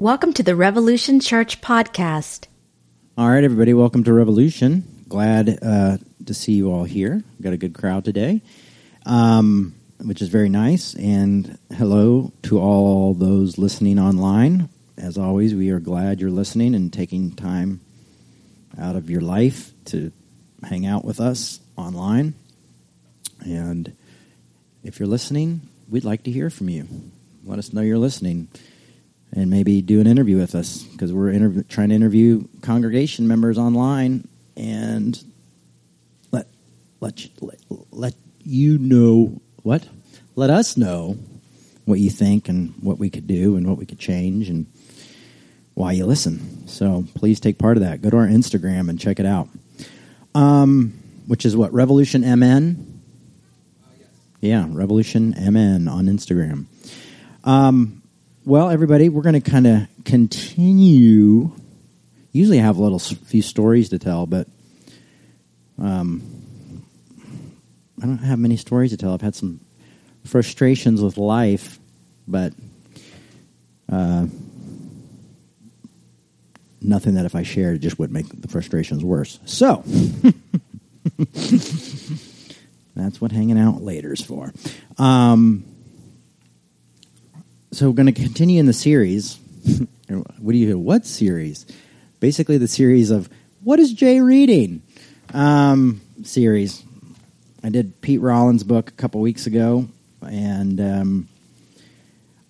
Welcome to the Revolution Church podcast. All right, everybody, welcome to Revolution. Glad uh, to see you all here. We've got a good crowd today, um, which is very nice. And hello to all those listening online. As always, we are glad you're listening and taking time out of your life to hang out with us online. And if you're listening, we'd like to hear from you. Let us know you're listening and maybe do an interview with us because we're interv- trying to interview congregation members online and let let you, let, let you know what let us know what you think and what we could do and what we could change and why you listen. So please take part of that. Go to our Instagram and check it out. Um, which is what Revolution MN. Yeah, Revolution MN on Instagram. Um, well, everybody, we're going to kind of continue. Usually, I have a little few stories to tell, but um, I don't have many stories to tell. I've had some frustrations with life, but uh, nothing that if I shared, it just would make the frustrations worse. So. That's what hanging out later is for. Um, so we're going to continue in the series. what do you what series? Basically, the series of what is Jay reading um, series. I did Pete Rollins' book a couple weeks ago, and um,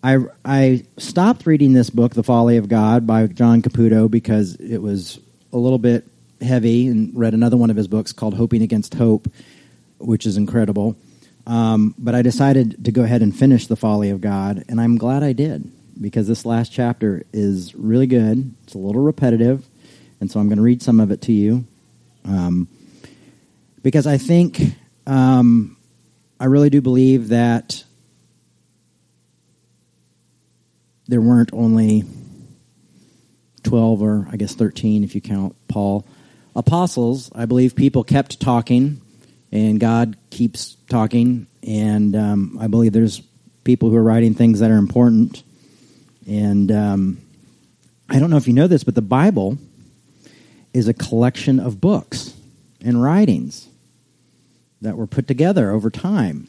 I I stopped reading this book, The Folly of God, by John Caputo, because it was a little bit heavy, and read another one of his books called Hoping Against Hope, which is incredible. Um, but I decided to go ahead and finish The Folly of God, and I'm glad I did because this last chapter is really good. It's a little repetitive, and so I'm going to read some of it to you. Um, because I think, um, I really do believe that there weren't only 12 or I guess 13 if you count Paul apostles. I believe people kept talking and God keeps talking, and um, I believe there's people who are writing things that are important. And um, I don't know if you know this, but the Bible is a collection of books and writings that were put together over time.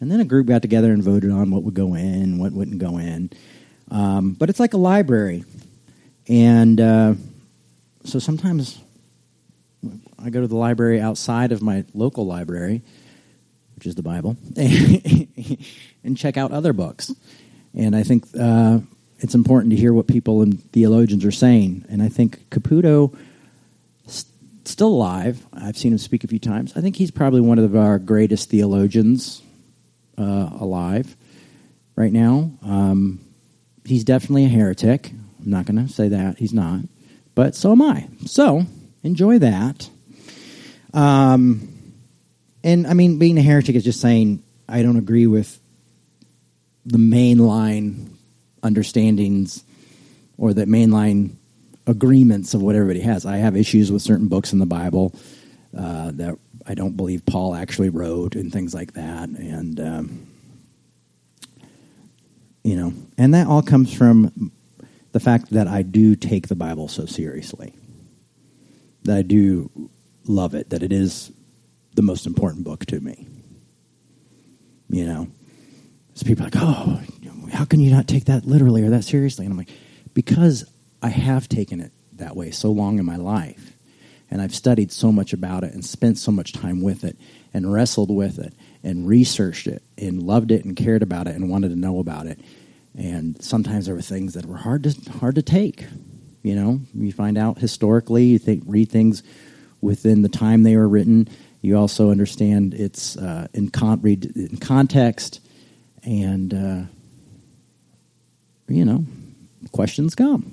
And then a group got together and voted on what would go in, what wouldn't go in. Um, but it's like a library. And uh, so sometimes I go to the library outside of my local library, which is the Bible, and check out other books. And I think uh, it's important to hear what people and theologians are saying. And I think Caputo, still alive, I've seen him speak a few times. I think he's probably one of our greatest theologians uh, alive right now. Um, he's definitely a heretic. I'm not going to say that. He's not. But so am I. So enjoy that. Um, and I mean, being a heretic is just saying I don't agree with the mainline understandings or the mainline agreements of what everybody has. I have issues with certain books in the Bible uh, that I don't believe Paul actually wrote and things like that. And, um, you know, and that all comes from the fact that I do take the Bible so seriously. That I do love it, that it is the most important book to me. You know, so people are like, oh, how can you not take that literally or that seriously? And I'm like, because I have taken it that way so long in my life. And I've studied so much about it and spent so much time with it and wrestled with it and researched it and loved it and cared about it and wanted to know about it. And sometimes there were things that were hard to hard to take. You know, you find out historically, you think read things within the time they were written. You also understand it's uh, in, con- read in context, and uh, you know, questions come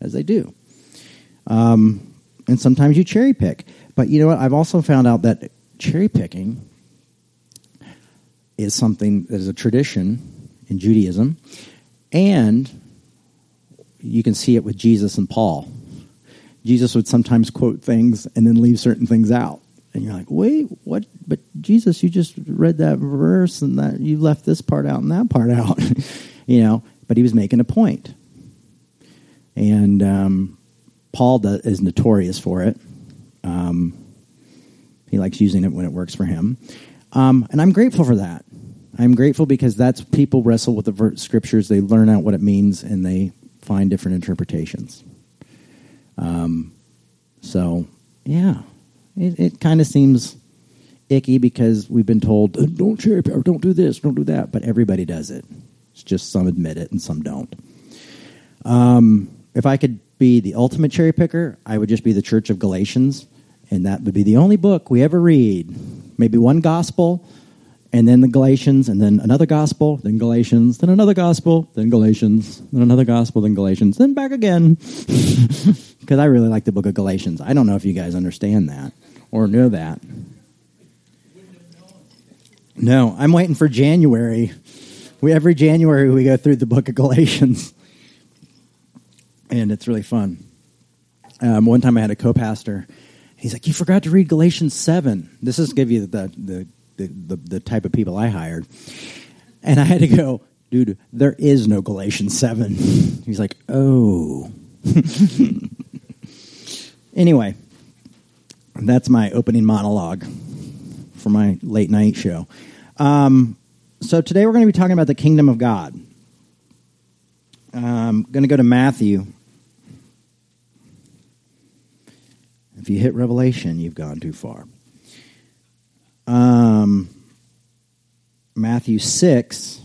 as they do. Um, and sometimes you cherry pick. But you know what? I've also found out that cherry picking is something that is a tradition in Judaism, and you can see it with Jesus and Paul. Jesus would sometimes quote things and then leave certain things out. And you're like, wait, what? But Jesus, you just read that verse and that you left this part out and that part out, you know. But he was making a point. and um, Paul does, is notorious for it. Um, he likes using it when it works for him, um, and I'm grateful for that. I'm grateful because that's people wrestle with the scriptures, they learn out what it means, and they find different interpretations. Um, so, yeah, it, it kind of seems icky because we've been told "Uh, don't cherry pick, don't do this, don't do that, but everybody does it. It's just some admit it and some don't. Um, if I could be the ultimate cherry picker, I would just be the Church of Galatians, and that would be the only book we ever read. Maybe one gospel, and then the Galatians, and then another gospel, then Galatians, then another gospel, then Galatians, then another gospel, then Galatians, then back again. Because I really like the book of Galatians. I don't know if you guys understand that or know that. No, I'm waiting for January. We every January we go through the book of Galatians, and it's really fun. Um, one time I had a co-pastor. He's like, "You forgot to read Galatians 7. This is give you the the, the the type of people I hired, and I had to go, dude. There is no Galatians seven. He's like, oh. anyway, that's my opening monologue for my late night show. Um, so today we're going to be talking about the kingdom of God. I'm going to go to Matthew. If you hit Revelation, you've gone too far. Um, Matthew 6.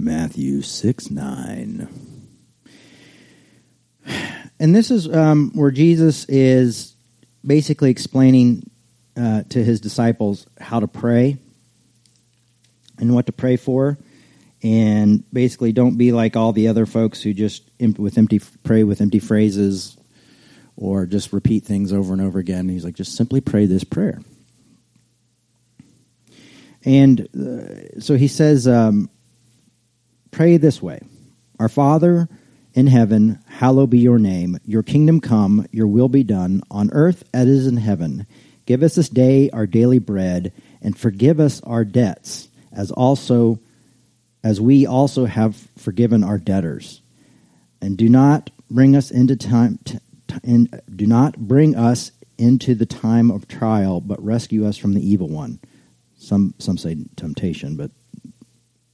Matthew 6 9. And this is um, where Jesus is basically explaining uh, to his disciples how to pray and what to pray for. And basically, don't be like all the other folks who just with empty pray with empty phrases or just repeat things over and over again. He's like, just simply pray this prayer. And uh, so he says, um, pray this way Our Father in heaven, hallowed be your name. Your kingdom come, your will be done, on earth as it is in heaven. Give us this day our daily bread, and forgive us our debts, as also as we also have forgiven our debtors. And do not bring us into time t- t- do not bring us into the time of trial, but rescue us from the evil one. Some some say temptation, but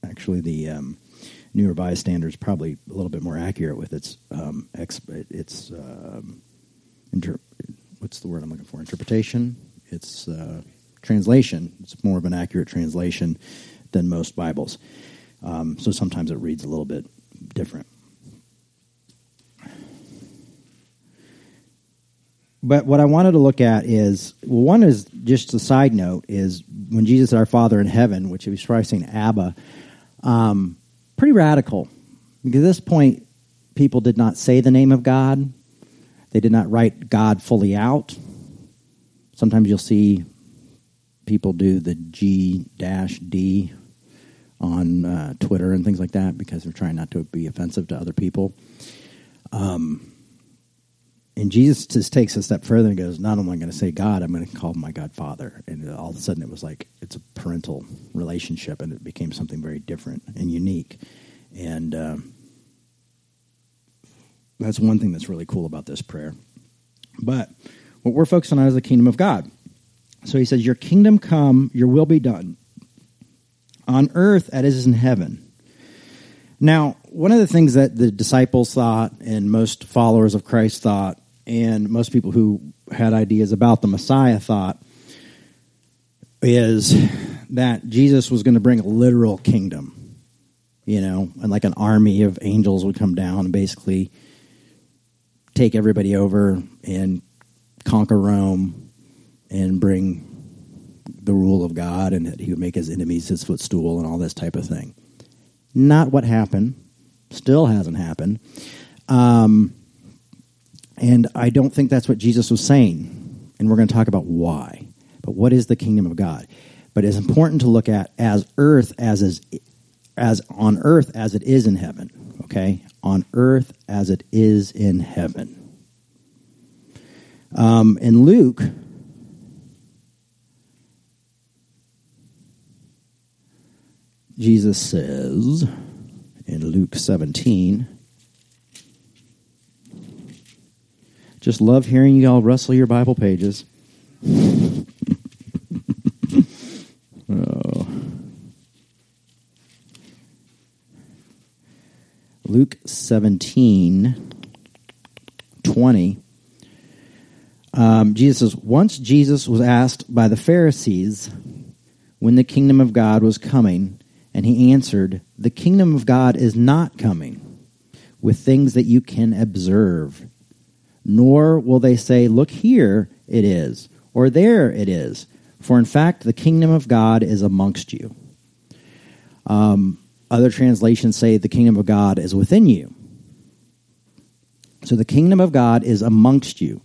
actually the um, New Revised Standard is probably a little bit more accurate with its um, ex, its um, inter, what's the word I'm looking for? Interpretation. It's uh, translation. It's more of an accurate translation than most Bibles. Um, so sometimes it reads a little bit different. But what I wanted to look at is well, one is just a side note is when Jesus said, "Our Father in heaven," which he was probably saying Abba, um, pretty radical. Because at this point, people did not say the name of God; they did not write God fully out. Sometimes you'll see people do the G dash D on uh, Twitter and things like that because they're trying not to be offensive to other people. Um, and Jesus just takes a step further and goes, Not only am I going to say God, I'm going to call my God Father. And all of a sudden it was like it's a parental relationship and it became something very different and unique. And um, that's one thing that's really cool about this prayer. But what we're focusing on is the kingdom of God. So he says, Your kingdom come, your will be done on earth as is in heaven. Now, one of the things that the disciples thought, and most followers of Christ thought, and most people who had ideas about the Messiah thought, is that Jesus was going to bring a literal kingdom, you know, and like an army of angels would come down and basically take everybody over and conquer Rome and bring the rule of God and that he would make his enemies his footstool and all this type of thing. Not what happened. Still hasn't happened. Um, and I don't think that's what Jesus was saying. And we're going to talk about why. But what is the kingdom of God? But it's important to look at as earth as is as on earth as it is in heaven. Okay? On earth as it is in heaven. Um, in Luke Jesus says in Luke 17, just love hearing you all rustle your Bible pages. oh. Luke 17, 20. Um, Jesus says, Once Jesus was asked by the Pharisees when the kingdom of God was coming, and he answered, The kingdom of God is not coming with things that you can observe, nor will they say, Look here it is, or there it is. For in fact, the kingdom of God is amongst you. Um, other translations say the kingdom of God is within you. So the kingdom of God is amongst you.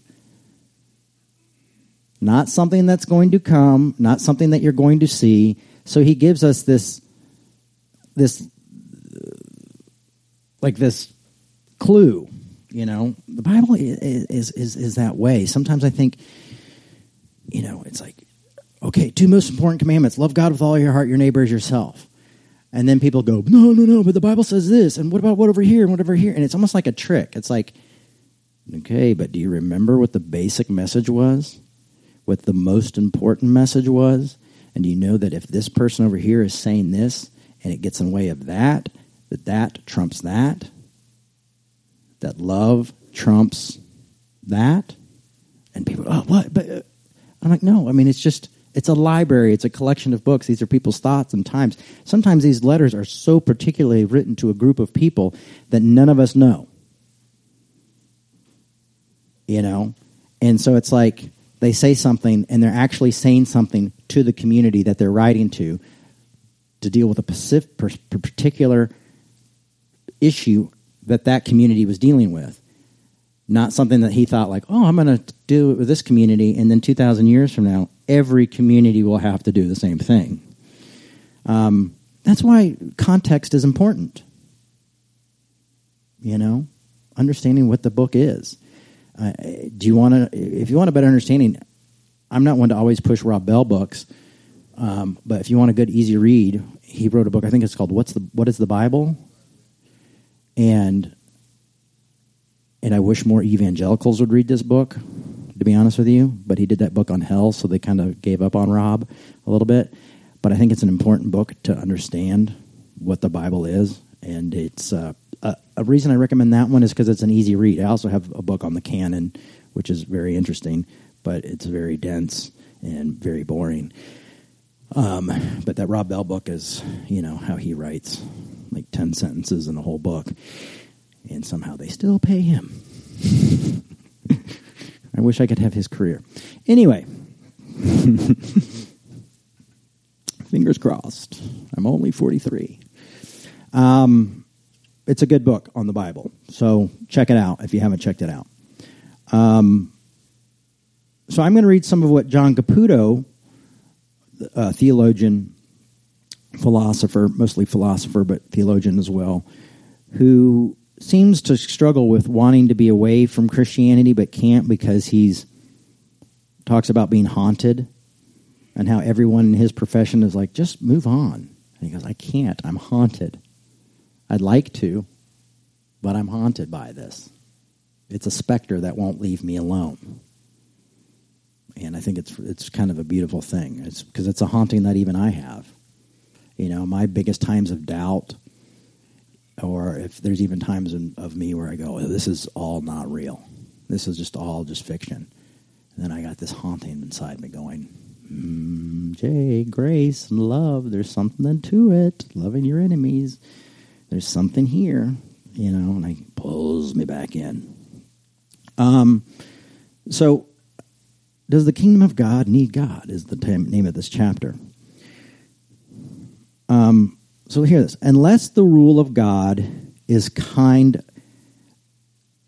Not something that's going to come, not something that you're going to see. So he gives us this this like this clue, you know. The Bible is is is, is that way. Sometimes I think you know, it's like okay, two most important commandments. Love God with all your heart, your neighbor as yourself. And then people go, no, no, no, but the Bible says this, and what about what over here and what over here? And it's almost like a trick. It's like, okay, but do you remember what the basic message was? What the most important message was? And do you know that if this person over here is saying this and it gets in the way of that, that that trumps that? That love trumps that? And people, oh, what? But uh, I'm like, no, I mean, it's just it's a library, it's a collection of books. These are people's thoughts and times. Sometimes these letters are so particularly written to a group of people that none of us know. You know? And so it's like they say something and they're actually saying something to the community that they're writing to to deal with a particular issue that that community was dealing with not something that he thought like, oh, I'm going to do it with this community, and then 2,000 years from now, every community will have to do the same thing. Um, that's why context is important. You know, understanding what the book is. Uh, do you want to? If you want a better understanding, I'm not one to always push Rob Bell books, um, but if you want a good, easy read, he wrote a book. I think it's called "What's the What Is the Bible," and and I wish more evangelicals would read this book, to be honest with you. But he did that book on hell, so they kind of gave up on Rob a little bit. But I think it's an important book to understand what the Bible is, and it's uh, a, a, reason I recommend that one is because it's an easy read. I also have a book on the canon, which is very interesting, but it's very dense and very boring. Um, but that Rob Bell book is, you know, how he writes like 10 sentences in a whole book and somehow they still pay him. I wish I could have his career. Anyway, fingers crossed. I'm only 43. Um, it's a good book on the Bible, so check it out if you haven't checked it out. Um, so I'm going to read some of what John Caputo, a theologian, philosopher, mostly philosopher, but theologian as well, who seems to struggle with wanting to be away from Christianity but can't because he's talks about being haunted and how everyone in his profession is like just move on. And he goes I can't. I'm haunted. I'd like to, but I'm haunted by this. It's a specter that won't leave me alone. And I think it's it's kind of a beautiful thing. It's because it's a haunting that even I have. You know, my biggest times of doubt or if there's even times in, of me where I go, oh, this is all not real. This is just all just fiction. And then I got this haunting inside me going, mm, Jay, grace and love, there's something to it. Loving your enemies. There's something here, you know, and it pulls me back in. Um, so, does the kingdom of God need God? Is the name of this chapter. Um, so hear this. Unless the rule of God is kind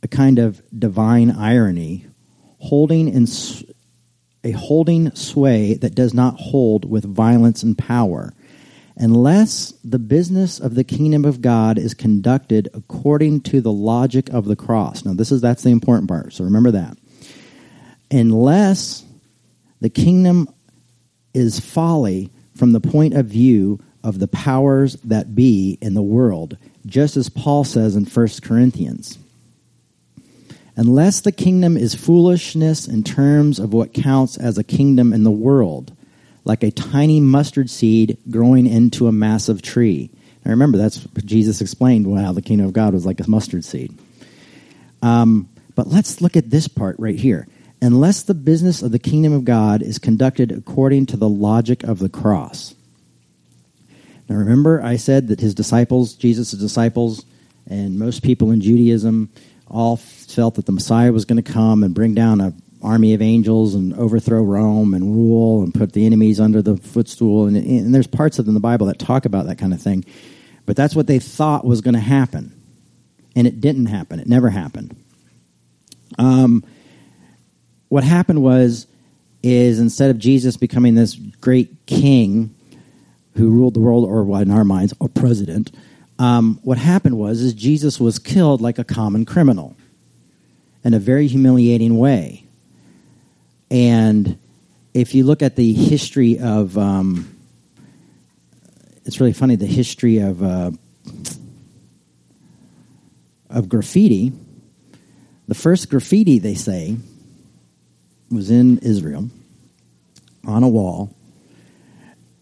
a kind of divine irony, holding in a holding sway that does not hold with violence and power, unless the business of the kingdom of God is conducted according to the logic of the cross. Now this is that's the important part. So remember that. Unless the kingdom is folly from the point of view of the powers that be in the world, just as Paul says in 1 Corinthians. Unless the kingdom is foolishness in terms of what counts as a kingdom in the world, like a tiny mustard seed growing into a massive tree. Now remember, that's what Jesus explained how the kingdom of God was like a mustard seed. Um, but let's look at this part right here. Unless the business of the kingdom of God is conducted according to the logic of the cross. Now remember, I said that his disciples, Jesus' disciples, and most people in Judaism all felt that the Messiah was going to come and bring down an army of angels and overthrow Rome and rule and put the enemies under the footstool. And, and there's parts of in the Bible that talk about that kind of thing. But that's what they thought was going to happen. And it didn't happen. It never happened. Um, what happened was, is instead of Jesus becoming this great king who ruled the world, or in our minds, a president, um, what happened was, is Jesus was killed like a common criminal in a very humiliating way. And if you look at the history of, um, it's really funny, the history of uh, of graffiti. The first graffiti, they say, was in Israel on a wall,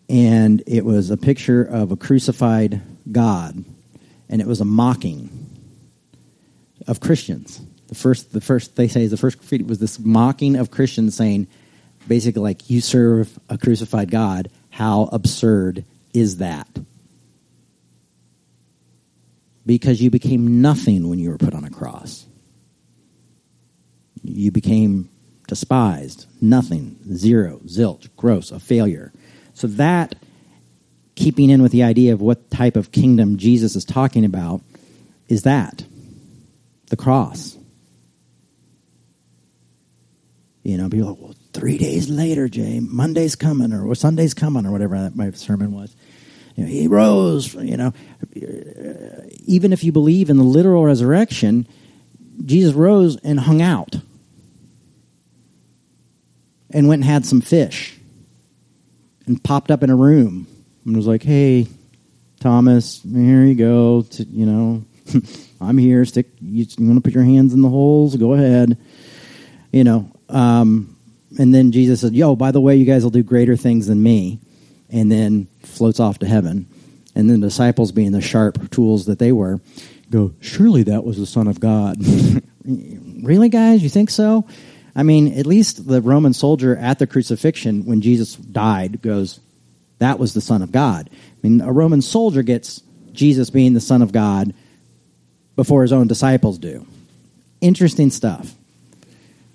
and it was a picture of a crucified God, and it was a mocking of Christians. The first, the first, they say, is the first graffiti was this mocking of Christians, saying, basically, like, you serve a crucified God. How absurd is that? Because you became nothing when you were put on a cross. You became despised, nothing, zero, zilch, gross, a failure. So that, keeping in with the idea of what type of kingdom Jesus is talking about, is that the cross. You know, people are like, well, three days later, Jay, Monday's coming or Sunday's coming or whatever that my sermon was. You know, he rose, you know. Even if you believe in the literal resurrection, Jesus rose and hung out and went and had some fish and popped up in a room and was like, hey, Thomas, here you go. To, you know, I'm here. Stick. You, you want to put your hands in the holes? Go ahead. You know, um, and then Jesus said, "Yo, by the way, you guys will do greater things than me," and then floats off to heaven. And then the disciples, being the sharp tools that they were, go, "Surely that was the Son of God." really, guys? You think so? I mean, at least the Roman soldier at the crucifixion, when Jesus died, goes, "That was the Son of God." I mean, a Roman soldier gets Jesus being the Son of God before his own disciples do. Interesting stuff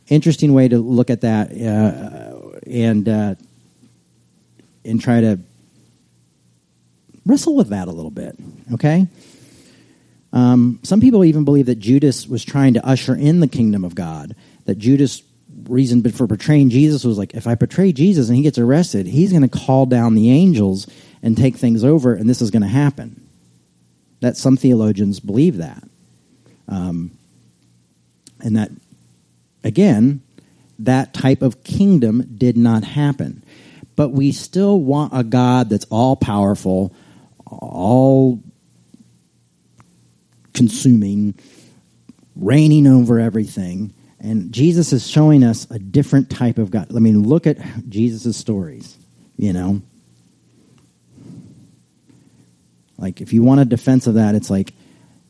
interesting way to look at that uh, and uh, and try to wrestle with that a little bit. Okay. Um, some people even believe that Judas was trying to usher in the kingdom of God. That Judas' reason for betraying Jesus was like, if I betray Jesus and he gets arrested, he's going to call down the angels and take things over, and this is going to happen. That some theologians believe that, um, and that Again, that type of kingdom did not happen. But we still want a God that's all powerful, all consuming, reigning over everything. And Jesus is showing us a different type of God. I mean, look at Jesus' stories, you know. Like, if you want a defense of that, it's like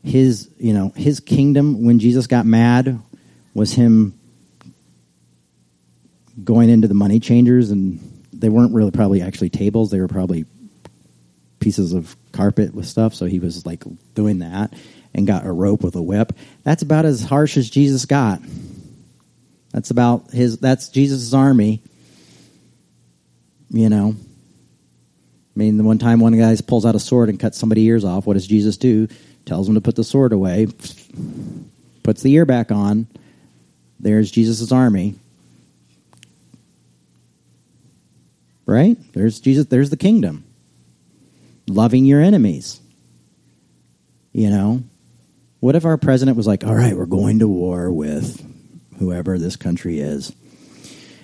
his, you know, his kingdom, when Jesus got mad, was him going into the money changers, and they weren't really probably actually tables; they were probably pieces of carpet with stuff. So he was like doing that and got a rope with a whip. That's about as harsh as Jesus got. That's about his. That's Jesus' army. You know. I mean, the one time one guy pulls out a sword and cuts somebody's ears off. What does Jesus do? Tells him to put the sword away. Puts the ear back on. There's Jesus' army. Right? There's Jesus, there's the kingdom. Loving your enemies. You know? What if our president was like, all right, we're going to war with whoever this country is.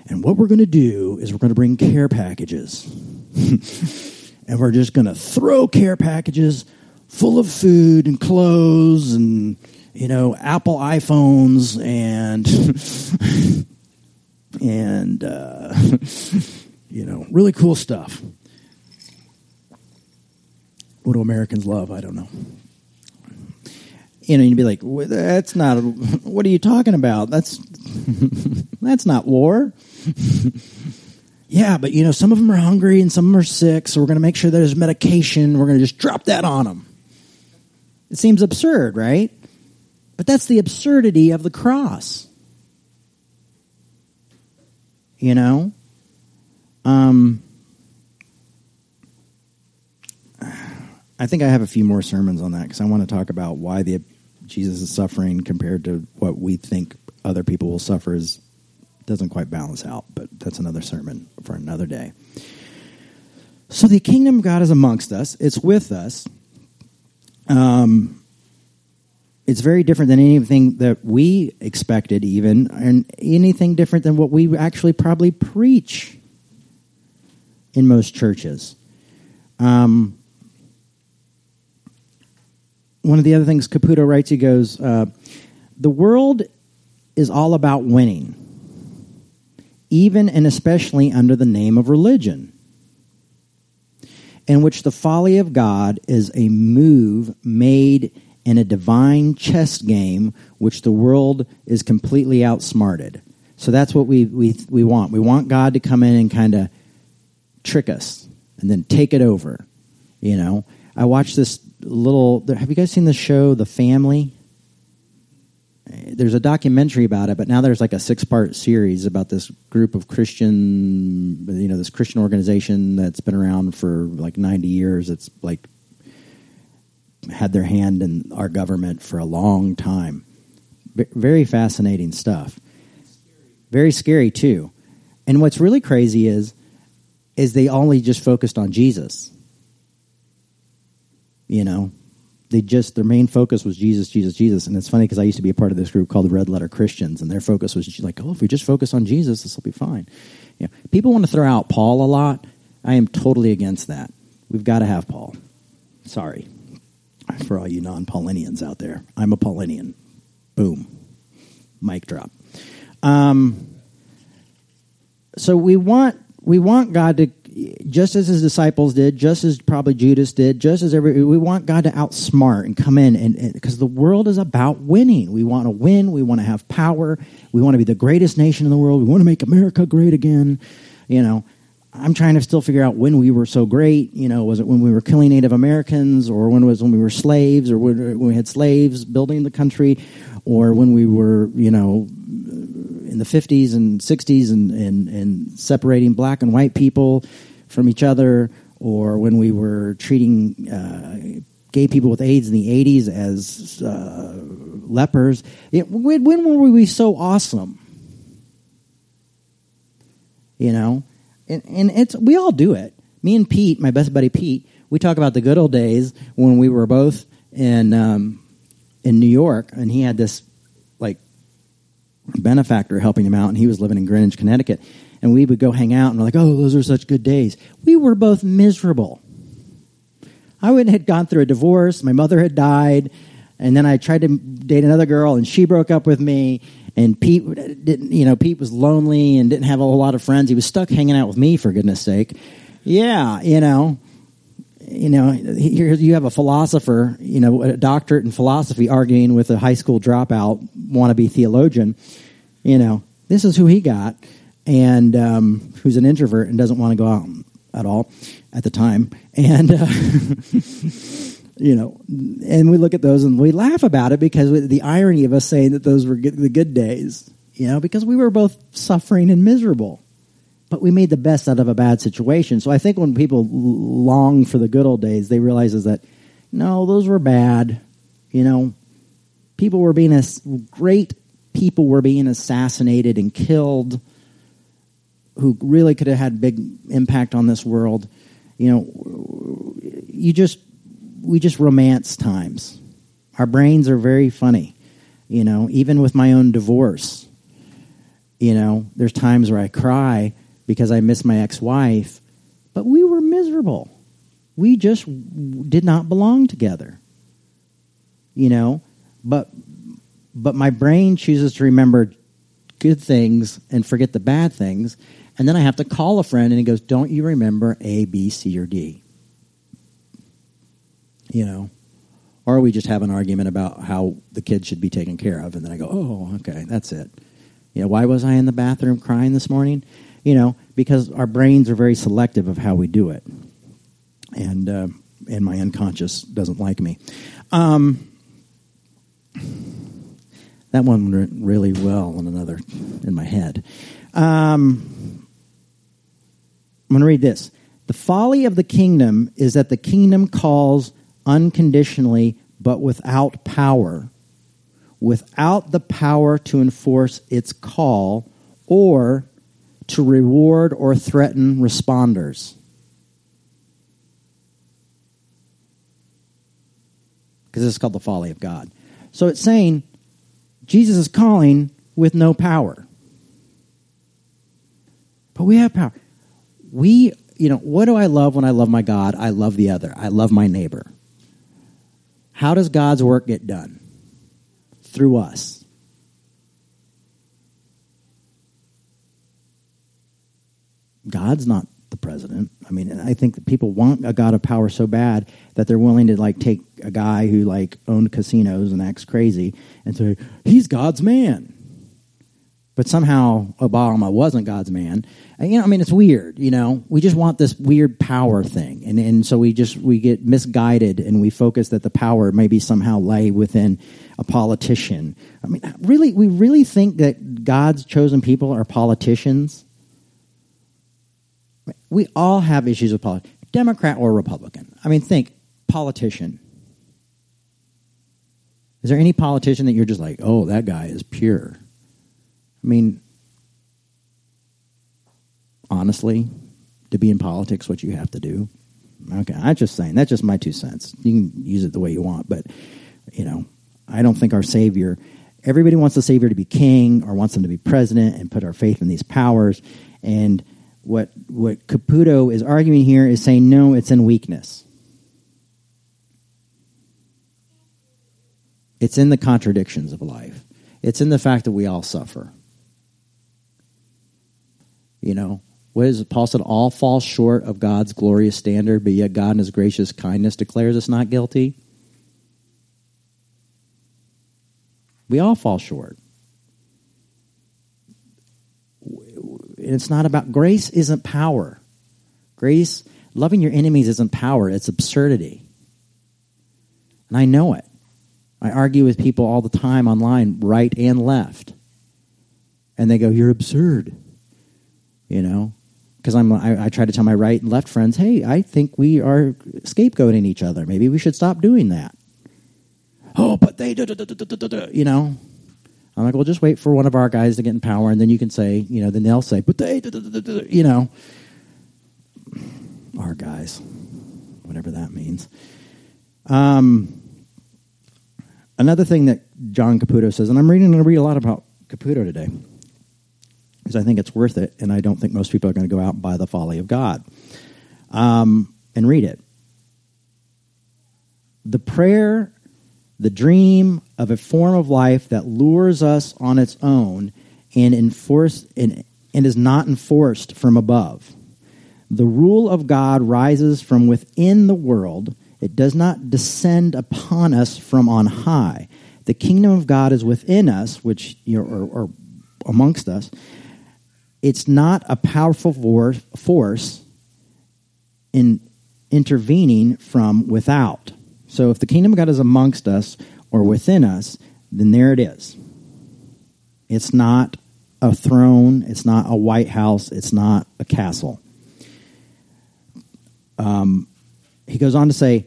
And what we're going to do is we're going to bring care packages. and we're just going to throw care packages full of food and clothes and you know Apple iPhones and and uh, you know really cool stuff. What do Americans love? I don't know. You know, you'd be like, "That's not. What are you talking about? That's that's not war." yeah, but you know, some of them are hungry and some of them are sick, so we're going to make sure there's medication. We're going to just drop that on them. It seems absurd, right? But that's the absurdity of the cross. You know? Um, I think I have a few more sermons on that because I want to talk about why the Jesus' is suffering compared to what we think other people will suffer is doesn't quite balance out, but that's another sermon for another day. So the kingdom of God is amongst us. It's with us. Um, it's very different than anything that we expected, even, and anything different than what we actually probably preach in most churches. Um, one of the other things Caputo writes, he goes, uh, The world is all about winning, even and especially under the name of religion, in which the folly of God is a move made in a divine chess game, which the world is completely outsmarted. So that's what we, we, we want. We want God to come in and kind of trick us and then take it over. You know, I watched this little. Have you guys seen the show The Family? There's a documentary about it, but now there's like a six part series about this group of Christian, you know, this Christian organization that's been around for like 90 years. It's like had their hand in our government for a long time. Very fascinating stuff. Very scary too. And what's really crazy is is they only just focused on Jesus. You know, they just their main focus was Jesus, Jesus, Jesus. And it's funny because I used to be a part of this group called the Red Letter Christians, and their focus was like, oh, if we just focus on Jesus, this will be fine. You know, people want to throw out Paul a lot. I am totally against that. We've got to have Paul. Sorry for all you non Paulinians out there. I'm a Paulinian. Boom. Mic drop. Um, so we want we want God to just as his disciples did, just as probably Judas did, just as every we want God to outsmart and come in and because the world is about winning. We want to win, we want to have power, we want to be the greatest nation in the world, we want to make America great again. You know, I'm trying to still figure out when we were so great. You know, was it when we were killing Native Americans, or when it was when we were slaves, or when we had slaves building the country, or when we were, you know, in the 50s and 60s and, and, and separating black and white people from each other, or when we were treating uh, gay people with AIDS in the 80s as uh, lepers. It, when, when were we so awesome? You know? and, and it's we all do it. Me and Pete, my best buddy Pete, we talk about the good old days when we were both in um, in New York, and he had this benefactor helping him out, and he was living in Greenwich, Connecticut. And we would go hang out, and we're like, "Oh, those are such good days." We were both miserable. I had gone through a divorce. My mother had died, and then I tried to date another girl, and she broke up with me and Pete didn't, you know, Pete was lonely and didn't have a whole lot of friends. He was stuck hanging out with me, for goodness sake. Yeah, you know, you know, here you have a philosopher, you know, a doctorate in philosophy arguing with a high school dropout wannabe theologian. You know, this is who he got, and um, who's an introvert and doesn't want to go out at all at the time, and. Uh, you know, and we look at those and we laugh about it because the irony of us saying that those were good, the good days, you know, because we were both suffering and miserable, but we made the best out of a bad situation. So I think when people long for the good old days, they realize is that no, those were bad. You know, people were being as great people were being assassinated and killed who really could have had big impact on this world. You know, you just we just romance times. Our brains are very funny, you know, even with my own divorce. You know, there's times where I cry because I miss my ex wife, but we were miserable. We just did not belong together. You know, but but my brain chooses to remember good things and forget the bad things. And then I have to call a friend and he goes, Don't you remember A, B, C, or D? You know? Or we just have an argument about how the kids should be taken care of. And then I go, Oh, okay, that's it. You know, why was I in the bathroom crying this morning? You know, because our brains are very selective of how we do it. And, uh, and my unconscious doesn't like me. Um, that one went really well in another in my head. Um, I'm going to read this. The folly of the kingdom is that the kingdom calls unconditionally, but without power, without the power to enforce its call or to reward or threaten responders. Because this is called the folly of God. So it's saying Jesus is calling with no power. But we have power. We, you know, what do I love when I love my God? I love the other. I love my neighbor. How does God's work get done? Through us. God's not the president. I mean, I think that people want a God of power so bad that they're willing to like take a guy who like owned casinos and acts crazy and say he's God's man. But somehow Obama wasn't God's man. And, you know, I mean, it's weird. You know, we just want this weird power thing, and and so we just we get misguided and we focus that the power maybe somehow lay within a politician. I mean, really, we really think that God's chosen people are politicians we all have issues with politics, Democrat or Republican. I mean, think politician. Is there any politician that you're just like, oh, that guy is pure? I mean, honestly, to be in politics, what you have to do. Okay, I'm just saying that's just my two cents. You can use it the way you want, but you know, I don't think our Savior. Everybody wants the Savior to be king or wants him to be president and put our faith in these powers. And what what Caputo is arguing here is saying no, it's in weakness. It's in the contradictions of life. It's in the fact that we all suffer. You know, what is it? Paul said, all fall short of God's glorious standard, but yet God in his gracious kindness declares us not guilty. We all fall short. It's not about grace isn't power. Grace, loving your enemies isn't power, it's absurdity. And I know it. I argue with people all the time online, right and left. And they go, You're absurd. You know? Because I'm I, I try to tell my right and left friends, hey, I think we are scapegoating each other. Maybe we should stop doing that. Oh, but they you know. I'm like, well, just wait for one of our guys to get in power, and then you can say, you know, then they'll say, but they, you know, our guys, whatever that means. Um, another thing that John Caputo says, and I'm reading, going to read a lot about Caputo today, because I think it's worth it, and I don't think most people are going to go out and buy the folly of God um, and read it. The prayer the dream of a form of life that lures us on its own and, enforce, and, and is not enforced from above. The rule of God rises from within the world. It does not descend upon us from on high. The kingdom of God is within us, which you know, or, or amongst us. It's not a powerful force in intervening from without. So if the kingdom of God is amongst us or within us, then there it is. It's not a throne, it's not a White House, it's not a castle. Um, he goes on to say,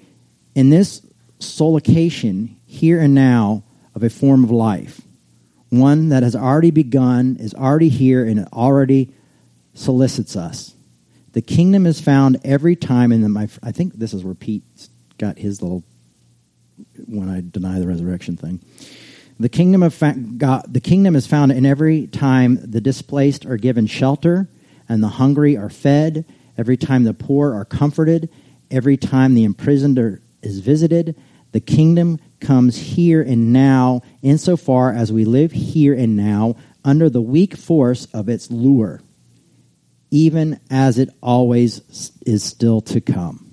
in this solication, here and now, of a form of life, one that has already begun, is already here, and it already solicits us. The kingdom is found every time in the, my, I think this is where Pete got his little when I deny the resurrection thing. The kingdom of fa- God, the kingdom is found in every time the displaced are given shelter and the hungry are fed, every time the poor are comforted, Every time the imprisoned is visited, the kingdom comes here and now, insofar as we live here and now under the weak force of its lure, even as it always is still to come.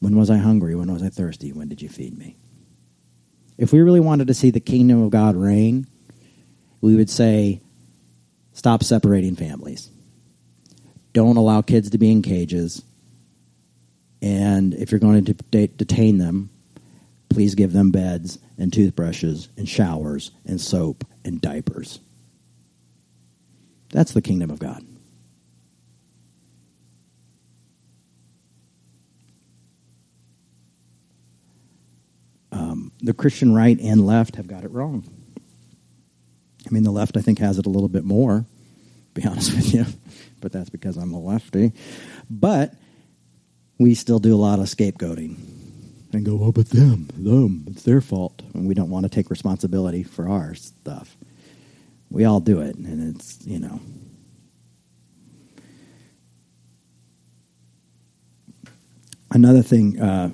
When was I hungry? When was I thirsty? When did you feed me? If we really wanted to see the kingdom of God reign, we would say, stop separating families. Don't allow kids to be in cages. And if you're going to detain them, please give them beds and toothbrushes and showers and soap and diapers. That's the kingdom of God. Um, the Christian right and left have got it wrong. I mean, the left, I think, has it a little bit more, be honest with you, but that's because I'm a lefty. But we still do a lot of scapegoating and go, oh, but them, them, it's their fault. And we don't want to take responsibility for our stuff. We all do it, and it's, you know. Another thing uh,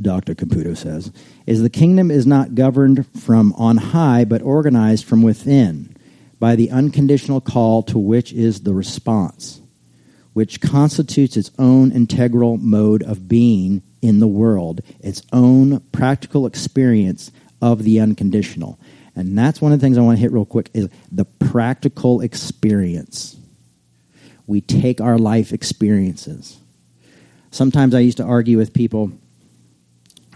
Dr. Caputo says is the kingdom is not governed from on high, but organized from within by the unconditional call to which is the response which constitutes its own integral mode of being in the world, its own practical experience of the unconditional. And that's one of the things I want to hit real quick is the practical experience. We take our life experiences. Sometimes I used to argue with people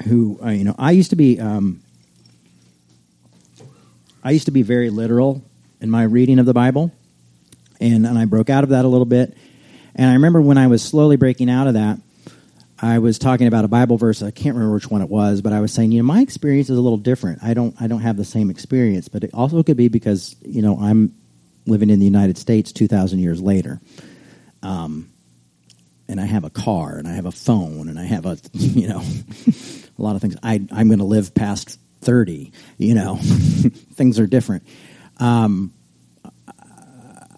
who, uh, you know, I used to be, um, I used to be very literal in my reading of the Bible, and, and I broke out of that a little bit and I remember when I was slowly breaking out of that, I was talking about a Bible verse. I can't remember which one it was, but I was saying, you know, my experience is a little different. I don't, I don't have the same experience, but it also could be because you know I'm living in the United States two thousand years later, um, and I have a car and I have a phone and I have a, you know, a lot of things. I, I'm going to live past thirty. You know, things are different. Um,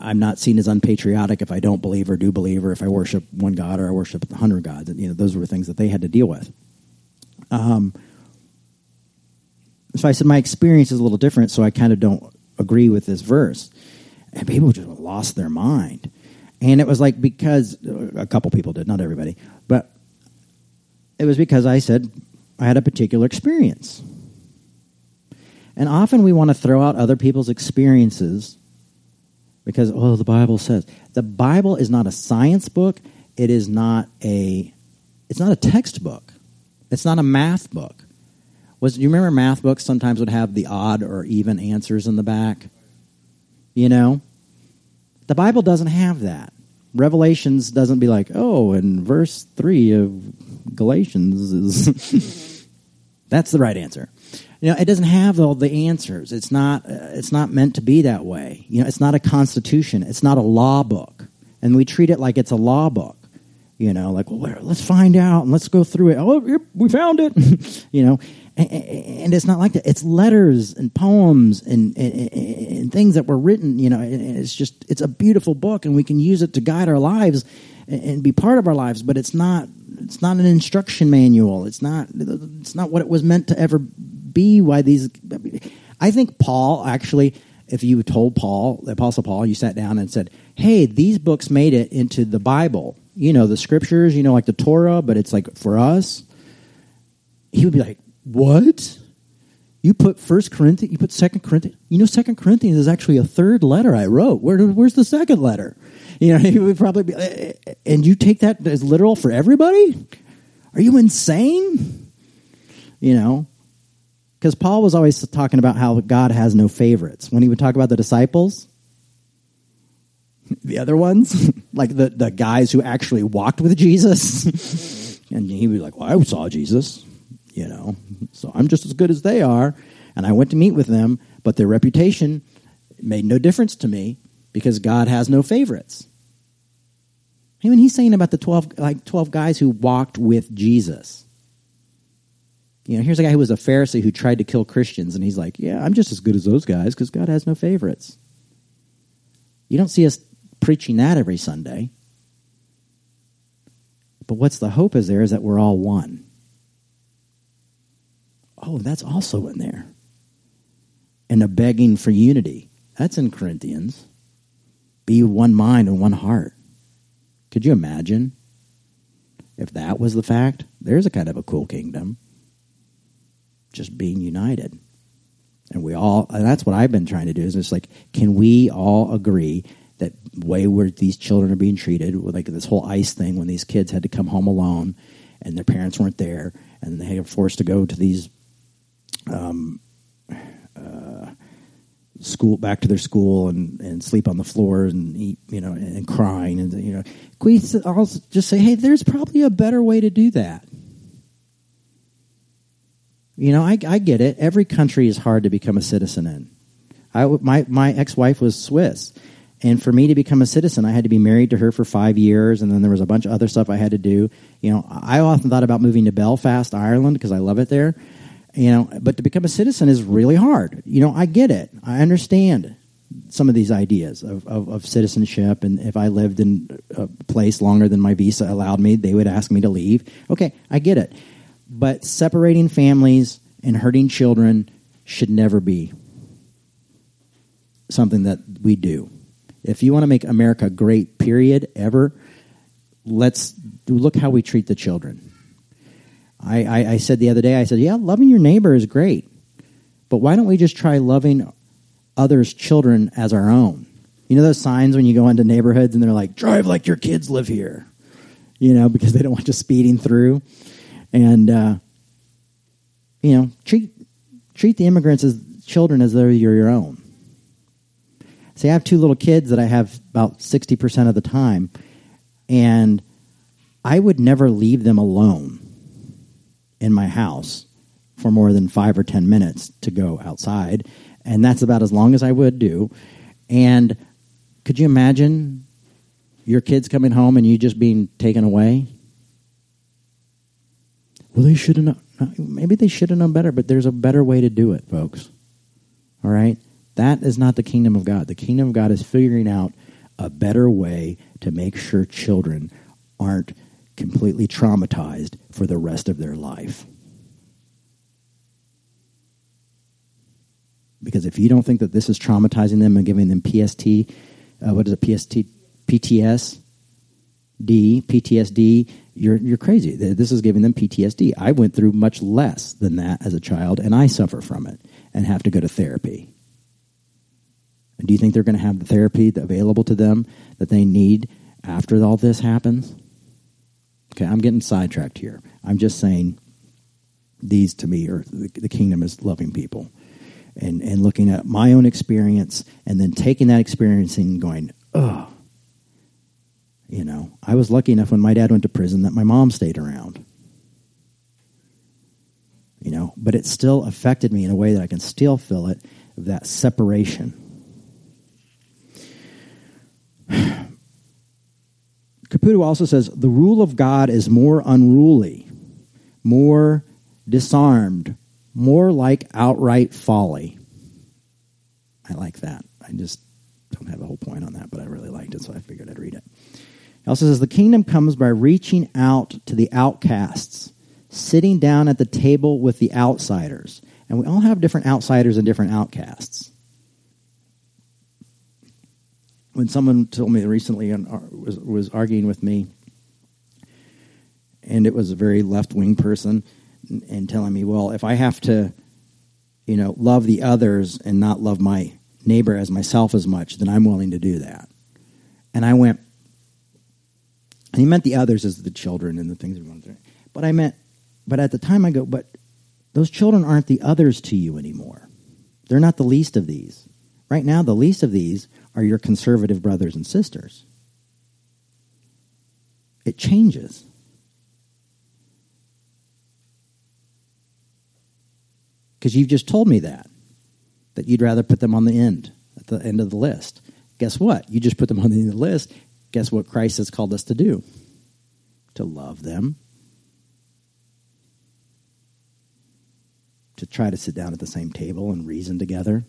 I'm not seen as unpatriotic if I don't believe or do believe, or if I worship one God or I worship a hundred gods. You know, those were things that they had to deal with. Um, so I said my experience is a little different, so I kind of don't agree with this verse. And people just lost their mind. And it was like because a couple people did, not everybody, but it was because I said I had a particular experience. And often we want to throw out other people's experiences because oh the bible says the bible is not a science book. It is not a it's not a textbook. It's not a math book. Was you remember math books sometimes would have the odd or even answers in the back? You know? The bible doesn't have that revelations doesn't be like oh and verse 3 of galatians is that's the right answer you know, it doesn't have all the answers. It's not. Uh, it's not meant to be that way. You know, it's not a constitution. It's not a law book, and we treat it like it's a law book. You know, like well, let's find out and let's go through it. Oh, we found it. you know, and, it's not like that. It's letters and poems and, and, and things that were written. You know, it's just it's a beautiful book, and we can use it to guide our lives and be part of our lives. But it's not. It's not an instruction manual. It's not. It's not what it was meant to ever be why these. I think Paul actually, if you told Paul, the Apostle Paul, you sat down and said, "Hey, these books made it into the Bible. You know, the scriptures. You know, like the Torah, but it's like for us." He would be like, "What?" You put First Corinthians, you put Second Corinthians. You know, Second Corinthians is actually a third letter I wrote. Where, where's the second letter? You know, he would probably be, eh, and you take that as literal for everybody? Are you insane? You know, because Paul was always talking about how God has no favorites. When he would talk about the disciples, the other ones, like the, the guys who actually walked with Jesus, and he would be like, Well, I saw Jesus, you know, so I'm just as good as they are. And I went to meet with them, but their reputation made no difference to me because God has no favorites. I mean, he's saying about the 12, like 12 guys who walked with Jesus. You know, here's a guy who was a Pharisee who tried to kill Christians, and he's like, "Yeah, I'm just as good as those guys because God has no favorites." You don't see us preaching that every Sunday. But what's the hope is there is that we're all one. Oh, that's also in there. And a begging for unity. That's in Corinthians. Be one mind and one heart. Could you imagine if that was the fact? There's a kind of a cool kingdom. Just being united. And we all, and that's what I've been trying to do is just like, can we all agree that way where these children are being treated, like this whole ICE thing when these kids had to come home alone and their parents weren't there and they were forced to go to these um, uh, school back to their school and, and sleep on the floor and eat, you know, and, and crying and you know, we all just say, hey, there's probably a better way to do that. You know, I, I get it. Every country is hard to become a citizen in. I, my my ex wife was Swiss, and for me to become a citizen, I had to be married to her for five years, and then there was a bunch of other stuff I had to do. You know, I often thought about moving to Belfast, Ireland, because I love it there. You know, but to become a citizen is really hard. You know, I get it. I understand some of these ideas of, of, of, citizenship, and if I lived in a place longer than my visa allowed me, they would ask me to leave. Okay, I get it. But separating families and hurting children should never be something that we do. If you want to make America great, period, ever, let's look how we treat the children. I, I, I said the other day, I said, yeah, loving your neighbor is great, but why don't we just try loving others' children as our own? You know those signs when you go into neighborhoods and they're like, drive like your kids live here, you know, because they don't want you speeding through and uh, you know treat treat the immigrants as children as though you're your own. See, I have two little kids that I have about sixty percent of the time, and I would never leave them alone in my house for more than five or ten minutes to go outside, and that's about as long as I would do. And could you imagine your kids coming home and you just being taken away? Well, they should have. Maybe they should have known better, but there's a better way to do it, folks. All right? That is not the kingdom of God. The kingdom of God is figuring out a better way to make sure children aren't completely traumatized for the rest of their life. Because if you don't think that this is traumatizing them and giving them PST, uh, what is it, PST, PTS, D, PTSD, you're you're crazy. This is giving them PTSD. I went through much less than that as a child, and I suffer from it and have to go to therapy. And do you think they're going to have the therapy available to them that they need after all this happens? Okay, I'm getting sidetracked here. I'm just saying these to me are the, the kingdom is loving people. And, and looking at my own experience and then taking that experience and going, oh, you know, I was lucky enough when my dad went to prison that my mom stayed around. You know, but it still affected me in a way that I can still feel it that separation. Caputo also says the rule of God is more unruly, more disarmed, more like outright folly. I like that. I just don't have a whole point on that, but I really liked it, so I figured I'd read it. He also says the kingdom comes by reaching out to the outcasts, sitting down at the table with the outsiders. And we all have different outsiders and different outcasts. When someone told me recently and uh, was, was arguing with me, and it was a very left wing person, and telling me, well, if I have to, you know, love the others and not love my neighbor as myself as much, then I'm willing to do that. And I went, and he meant the others as the children and the things we went through. But I meant, but at the time I go, but those children aren't the others to you anymore. They're not the least of these. Right now, the least of these are your conservative brothers and sisters. It changes. Because you've just told me that, that you'd rather put them on the end, at the end of the list. Guess what? You just put them on the end of the list guess what Christ has called us to do? To love them. To try to sit down at the same table and reason together.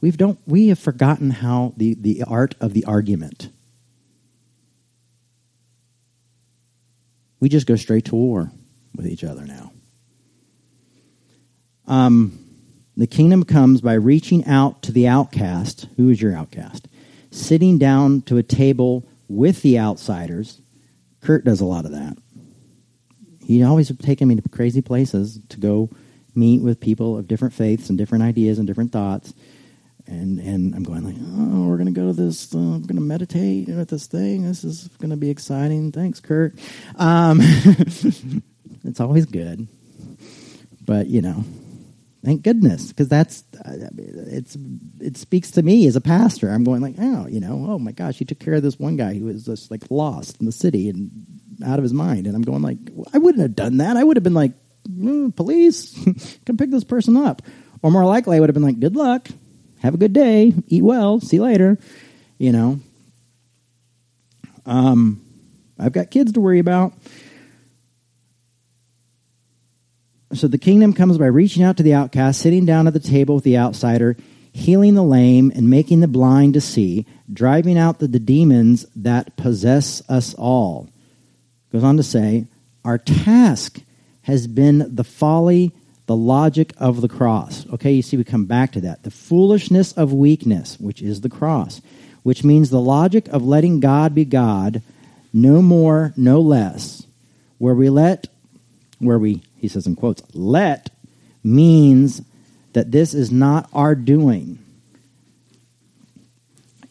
We've don't we have forgotten how the, the art of the argument. We just go straight to war with each other now. Um, the kingdom comes by reaching out to the outcast. Who is your outcast? Sitting down to a table with the outsiders. Kurt does a lot of that. He always taken me to crazy places to go meet with people of different faiths and different ideas and different thoughts. And and I'm going like, oh, we're gonna go to this. Uh, I'm gonna meditate at this thing. This is gonna be exciting. Thanks, Kurt. Um, it's always good, but you know, thank goodness because that's uh, it's it speaks to me as a pastor. I'm going like, oh, you know, oh my gosh, he took care of this one guy who was just like lost in the city and out of his mind, and I'm going like, I wouldn't have done that. I would have been like, mm, police, come pick this person up, or more likely, I would have been like, good luck, have a good day, eat well, see you later, you know. Um, I've got kids to worry about. So the kingdom comes by reaching out to the outcast, sitting down at the table with the outsider, healing the lame and making the blind to see, driving out the, the demons that possess us all. Goes on to say, our task has been the folly, the logic of the cross. Okay, you see, we come back to that. The foolishness of weakness, which is the cross, which means the logic of letting God be God, no more, no less, where we let, where we he says in quotes, let means that this is not our doing.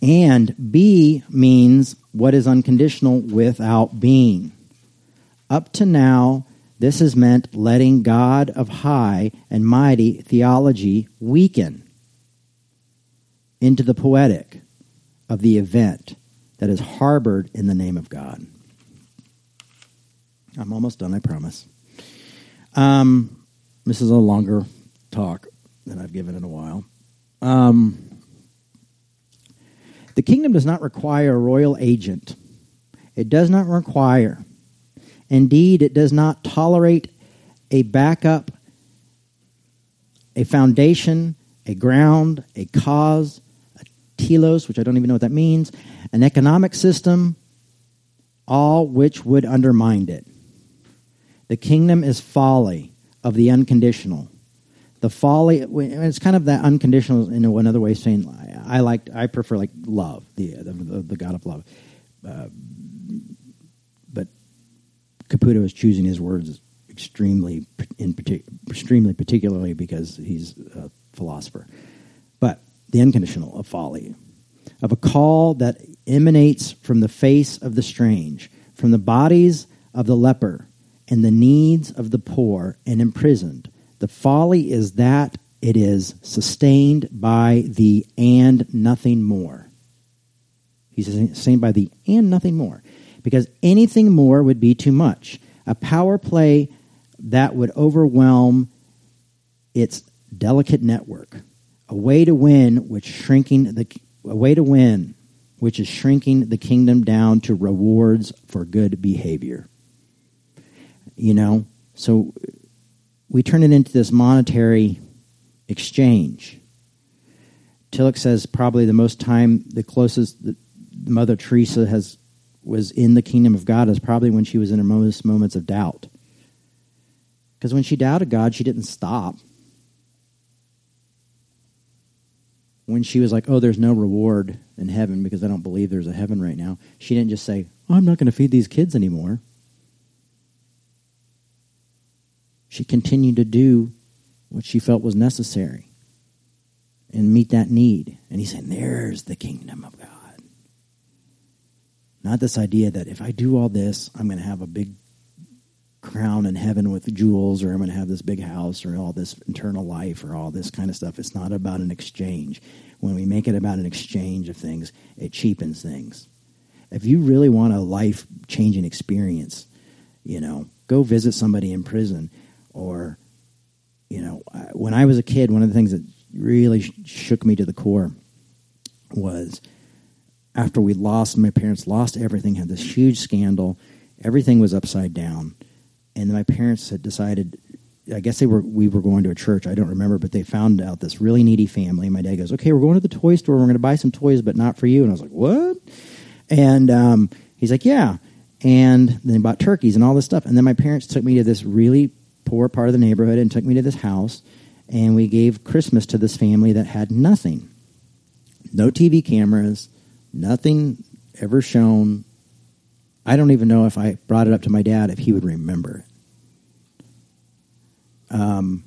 And be means what is unconditional without being. Up to now, this has meant letting God of high and mighty theology weaken into the poetic of the event that is harbored in the name of God. I'm almost done, I promise. Um, this is a longer talk than I've given in a while. Um, the kingdom does not require a royal agent. It does not require. Indeed, it does not tolerate a backup, a foundation, a ground, a cause, a telos, which I don't even know what that means, an economic system, all which would undermine it. The kingdom is folly of the unconditional. The folly, it's kind of that unconditional in another way, saying I like, I prefer like love, the the, the God of love. Uh, Caputo is choosing his words extremely, in partic- extremely particularly because he's a philosopher. But the unconditional of folly, of a call that emanates from the face of the strange, from the bodies of the leper, and the needs of the poor and imprisoned. The folly is that it is sustained by the and nothing more. He's sustained by the and nothing more. Because anything more would be too much. A power play that would overwhelm its delicate network. A way to win which shrinking the a way to win which is shrinking the kingdom down to rewards for good behavior you know? So we turn it into this monetary exchange. Tillich says probably the most time, the closest that Mother Teresa has was in the kingdom of God is probably when she was in her most moments of doubt. Because when she doubted God, she didn't stop. When she was like, oh, there's no reward in heaven because I don't believe there's a heaven right now, she didn't just say, oh, I'm not going to feed these kids anymore. she continued to do what she felt was necessary and meet that need. And he said, There's the kingdom of God. Not this idea that if I do all this, I'm going to have a big crown in heaven with jewels, or I'm going to have this big house, or all this eternal life, or all this kind of stuff. It's not about an exchange. When we make it about an exchange of things, it cheapens things. If you really want a life changing experience, you know, go visit somebody in prison or you know when i was a kid one of the things that really shook me to the core was after we lost my parents lost everything had this huge scandal. Everything was upside down. And my parents had decided i guess they were we were going to a church i don't remember but they found out this really needy family. My dad goes okay we're going to the toy store. We're going to buy some toys but not for you. And i was like what? And um, he's like yeah. And then they bought turkeys and all this stuff. And then my parents took me to this really poor part of the neighborhood and took me to this house. And we gave Christmas to this family that had nothing. No TV cameras, nothing ever shown. I don't even know if I brought it up to my dad if he would remember it. Um,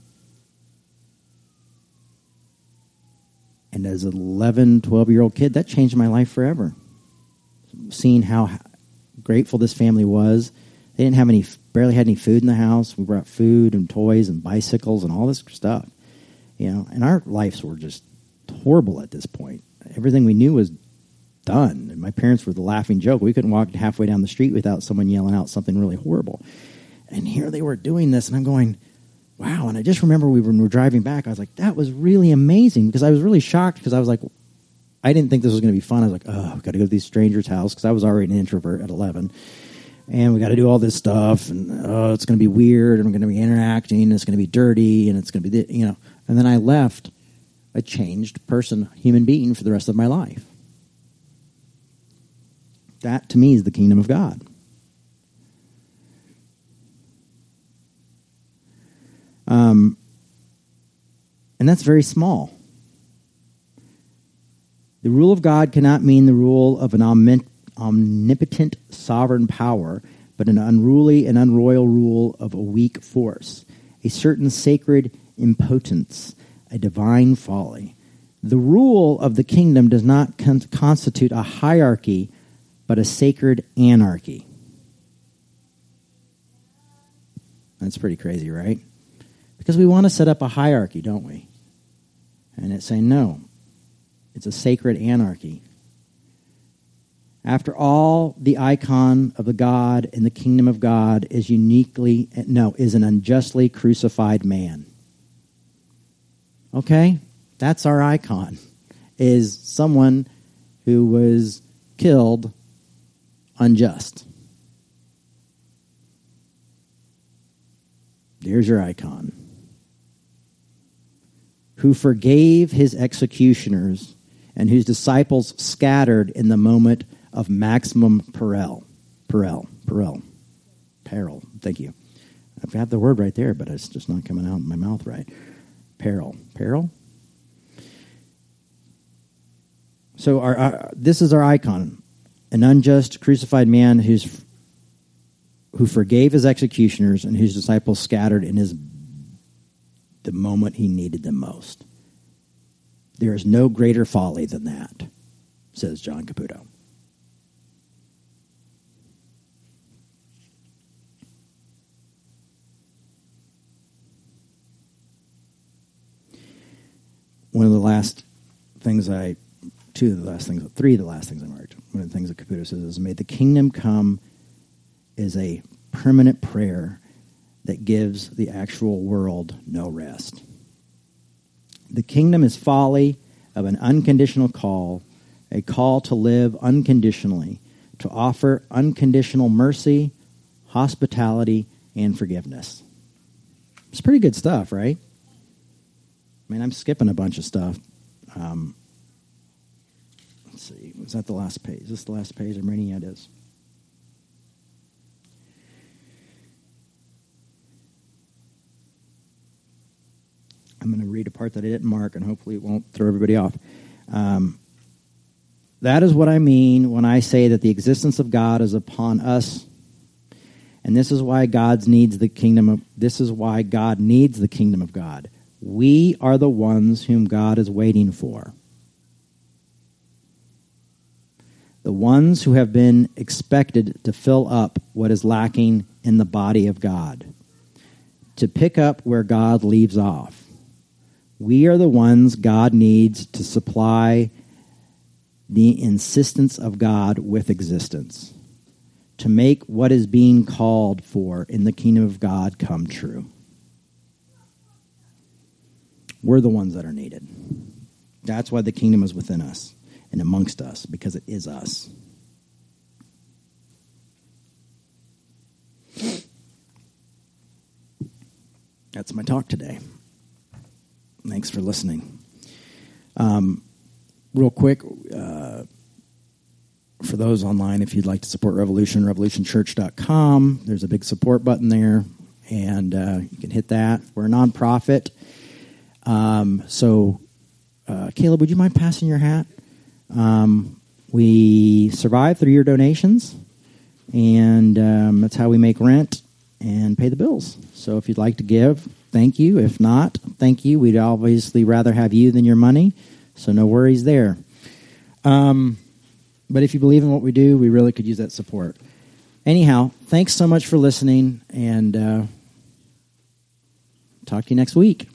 and as an 11, 12 year old kid, that changed my life forever. Seeing how grateful this family was. They didn't have any, barely had any food in the house. We brought food and toys and bicycles and all this stuff. You know, and our lives were just horrible at this point. Everything we knew was done. And my parents were the laughing joke. We couldn't walk halfway down the street without someone yelling out something really horrible. And here they were doing this, and I'm going, wow. And I just remember we were, we were driving back. I was like, that was really amazing because I was really shocked because I was like, I didn't think this was going to be fun. I was like, oh, I've got to go to these strangers' house because I was already an introvert at 11. And we got to do all this stuff, and oh, it's going to be weird, and we're going to be interacting, and it's going to be dirty, and it's going to be, you know. And then I left a changed person, human being for the rest of my life. That to me is the kingdom of God. Um, and that's very small. The rule of God cannot mean the rule of an omnipotent sovereign power, but an unruly and unroyal rule of a weak force, a certain sacred impotence, a divine folly. The rule of the kingdom does not con- constitute a hierarchy, but a sacred anarchy. That's pretty crazy, right? Because we want to set up a hierarchy, don't we? And it's saying, no, it's a sacred anarchy. After all, the icon of the God in the kingdom of God is uniquely, no, is an unjustly crucified man. Okay? That's our icon, is someone who was killed unjust. There's your icon who forgave his executioners and whose disciples scattered in the moment of maximum peril. Peril. Peril. Peril. Thank you. I've got the word right there, but it's just not coming out in my mouth right. Peril. Peril? So our, our, this is our icon an unjust, crucified man who's, who forgave his executioners and whose disciples scattered in his the moment he needed them most. There is no greater folly than that, says John Caputo. One of the last things I, two of the last things, three of the last things I marked, one of the things that Caputo says is, May the kingdom come is a permanent prayer that gives the actual world no rest. The kingdom is folly of an unconditional call, a call to live unconditionally, to offer unconditional mercy, hospitality, and forgiveness. It's pretty good stuff, right? I mean, I'm skipping a bunch of stuff. Um, see. Was that the last page? Is this the last page I'm reading? It is. I'm going to read a part that I didn't mark, and hopefully it won't throw everybody off. Um, that is what I mean when I say that the existence of God is upon us, and this is why God needs the kingdom of. This is why God needs the kingdom of God. We are the ones whom God is waiting for. The ones who have been expected to fill up what is lacking in the body of God, to pick up where God leaves off we are the ones God needs to supply the insistence of God with existence, to make what is being called for in the kingdom of God come true. We're the ones that are needed. That's why the kingdom is within us and amongst us, because it is us. That's my talk today. Thanks for listening. Um, real quick, uh, for those online, if you'd like to support Revolution, revolutionchurch.com. There's a big support button there, and uh, you can hit that. We're a nonprofit. Um, so, uh, Caleb, would you mind passing your hat? Um, we survive through your donations, and um, that's how we make rent and pay the bills. So, if you'd like to give, thank you. If not, thank you. We'd obviously rather have you than your money, so no worries there. Um, but if you believe in what we do, we really could use that support. Anyhow, thanks so much for listening, and uh, talk to you next week.